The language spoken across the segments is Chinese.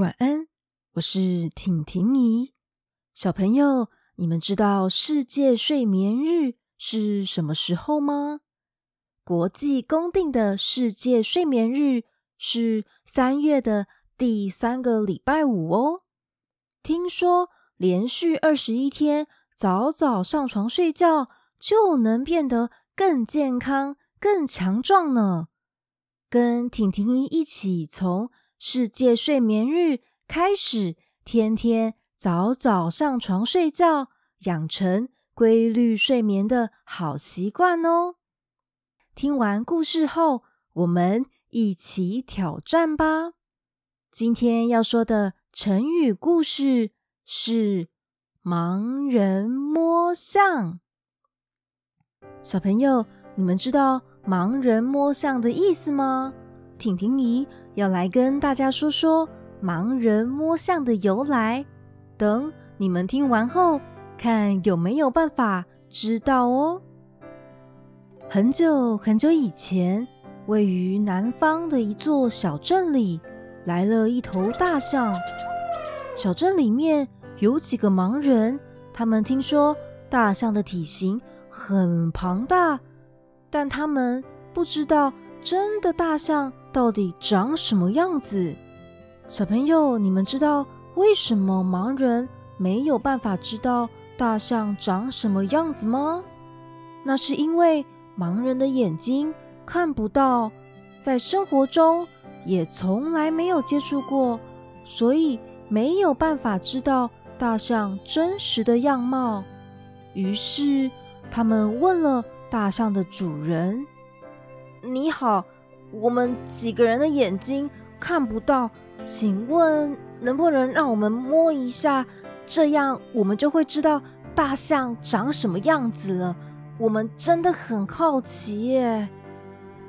晚安，我是婷婷姨。小朋友，你们知道世界睡眠日是什么时候吗？国际公定的世界睡眠日是三月的第三个礼拜五哦。听说连续二十一天早早上床睡觉，就能变得更健康、更强壮呢。跟婷婷姨一起从世界睡眠日开始，天天早早上床睡觉，养成规律睡眠的好习惯哦。听完故事后，我们一起挑战吧。今天要说的成语故事是“盲人摸象”。小朋友，你们知道“盲人摸象”的意思吗？婷婷姨要来跟大家说说盲人摸象的由来，等你们听完后，看有没有办法知道哦。很久很久以前，位于南方的一座小镇里，来了一头大象。小镇里面有几个盲人，他们听说大象的体型很庞大，但他们不知道真的大象到底长什么样子？小朋友，你们知道为什么盲人没有办法知道大象长什么样子吗？那是因为盲人的眼睛看不到，在生活中也从来没有接触过，所以没有办法知道大象真实的样貌。于是他们问了大象的主人：“你好。”我们几个人的眼睛看不到，请问能不能让我们摸一下？这样我们就会知道大象长什么样子了。我们真的很好奇耶。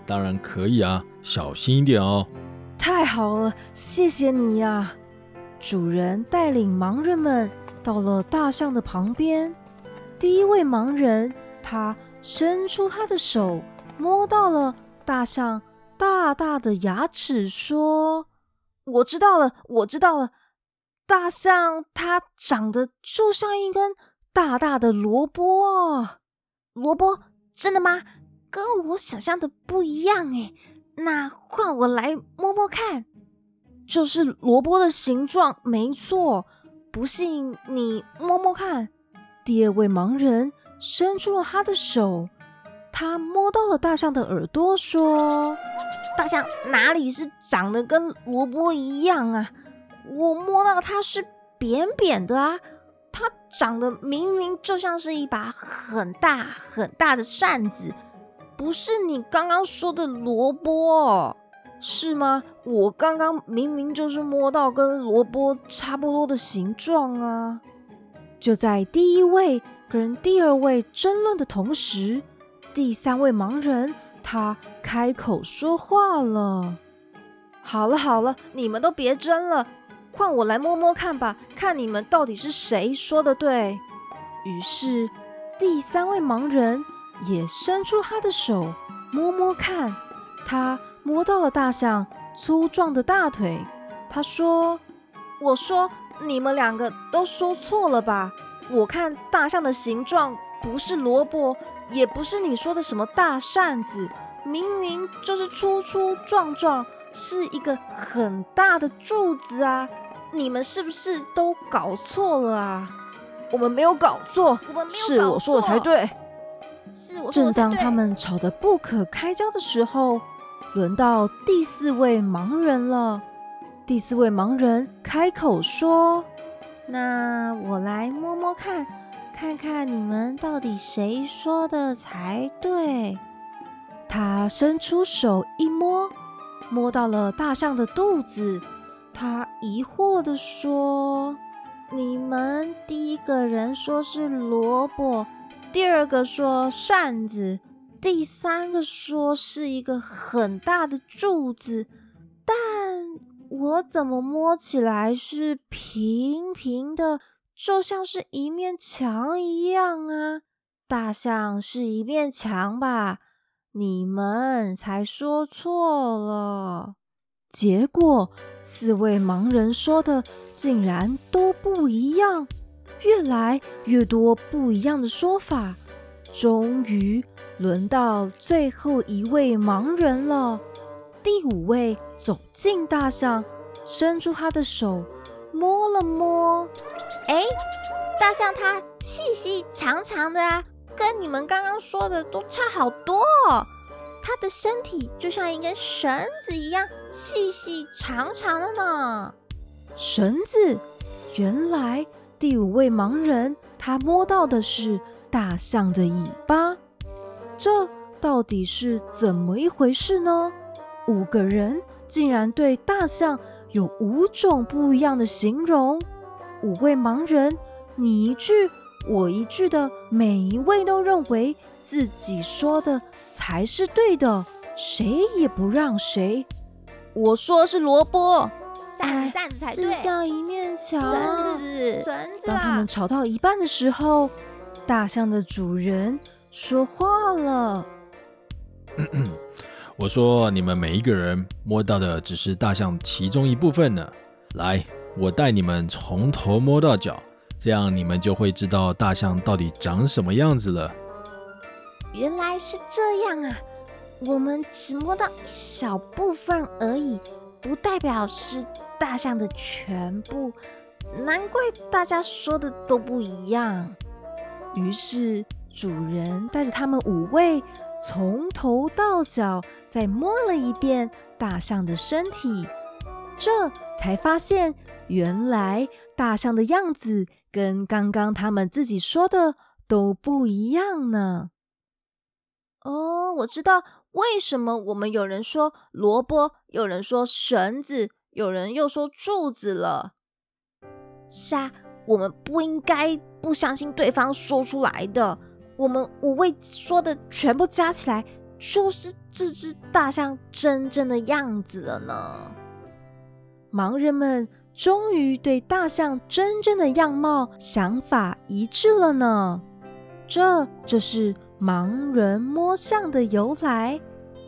当然可以啊，小心一点哦。太好了，谢谢你呀。主人带领盲人们到了大象的旁边。第一位盲人，他伸出他的手，摸到了大象。大大的牙齿说：“我知道了，我知道了。大象它长得就像一根大大的萝卜。萝卜，真的吗？跟我想象的不一样哎。那换我来摸摸看，就是萝卜的形状，没错。不信你摸摸看。”第二位盲人伸出了他的手，他摸到了大象的耳朵，说。大象哪里是长得跟萝卜一样啊？我摸到它是扁扁的啊，它长得明明就像是一把很大很大的扇子，不是你刚刚说的萝卜，是吗？我刚刚明明就是摸到跟萝卜差不多的形状啊！就在第一位跟第二位争论的同时，第三位盲人。他开口说话了：“好了好了，你们都别争了，换我来摸摸看吧，看你们到底是谁说的对。”于是，第三位盲人也伸出他的手摸摸看，他摸到了大象粗壮的大腿。他说：“我说你们两个都说错了吧？我看大象的形状不是萝卜。”也不是你说的什么大扇子，明明就是粗粗壮壮，是一个很大的柱子啊！你们是不是都搞错了啊？我们没有搞错，我们没有搞错，是我说的才对。是我。正当他们吵得不可开交的时候，轮到第四位盲人了。第四位盲人开口说：“那我来摸摸看。”看看你们到底谁说的才对？他伸出手一摸，摸到了大象的肚子。他疑惑地说：“你们第一个人说是萝卜，第二个说扇子，第三个说是一个很大的柱子，但我怎么摸起来是平平的？”就像是一面墙一样啊！大象是一面墙吧？你们才说错了。结果四位盲人说的竟然都不一样，越来越多不一样的说法。终于轮到最后一位盲人了。第五位走近大象，伸出他的手摸了摸。哎，大象它细细长长的啊，跟你们刚刚说的都差好多哦。它的身体就像一根绳子一样细细长长的呢。绳子，原来第五位盲人他摸到的是大象的尾巴，这到底是怎么一回事呢？五个人竟然对大象有五种不一样的形容。五位盲人，你一句我一句的，每一位都认为自己说的才是对的，谁也不让谁。我说是萝卜，扇子，扇子才对，是像一面墙。绳子，绳子。当他们吵到一半的时候，大象的主人说话了。我说你们每一个人摸到的只是大象其中一部分呢。来，我带你们从头摸到脚，这样你们就会知道大象到底长什么样子了。原来是这样啊！我们只摸到一小部分而已，不代表是大象的全部。难怪大家说的都不一样。于是主人带着他们五位从头到脚再摸了一遍大象的身体，这才发现原来大象的样子跟刚刚他们自己说的都不一样呢。哦，我知道为什么我们有人说萝卜，有人说绳子，有人又说柱子了。是啊，我们不应该不相信对方说出来的。我们五位说的全部加起来，就是这只大象真正的样子了呢。盲人们终于对大象真正的样貌想法一致了呢。这就是。盲人摸象的由来，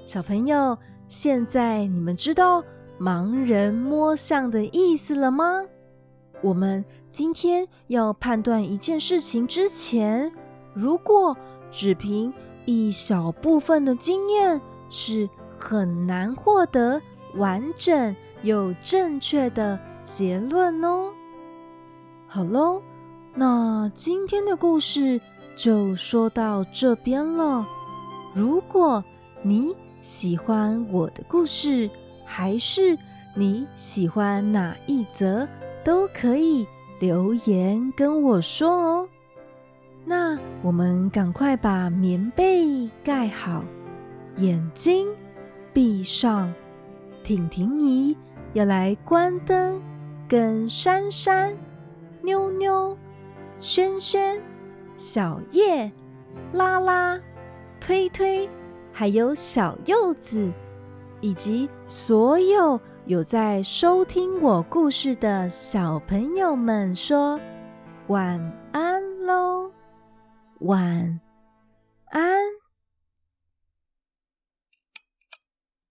小朋友，现在你们知道盲人摸象的意思了吗？我们今天要判断一件事情之前，如果只凭一小部分的经验，是很难获得完整有正确的结论哦。好喽，那今天的故事。就说到这边了。如果你喜欢我的故事，还是你喜欢哪一则，都可以留言跟我说哦。那我们赶快把棉被盖好，眼睛闭上。婷婷姨要来关灯，跟珊珊、妞妞、轩轩。小叶、拉拉、推推，还有小柚子，以及所有有在收听我故事的小朋友们说晚安喽，晚安。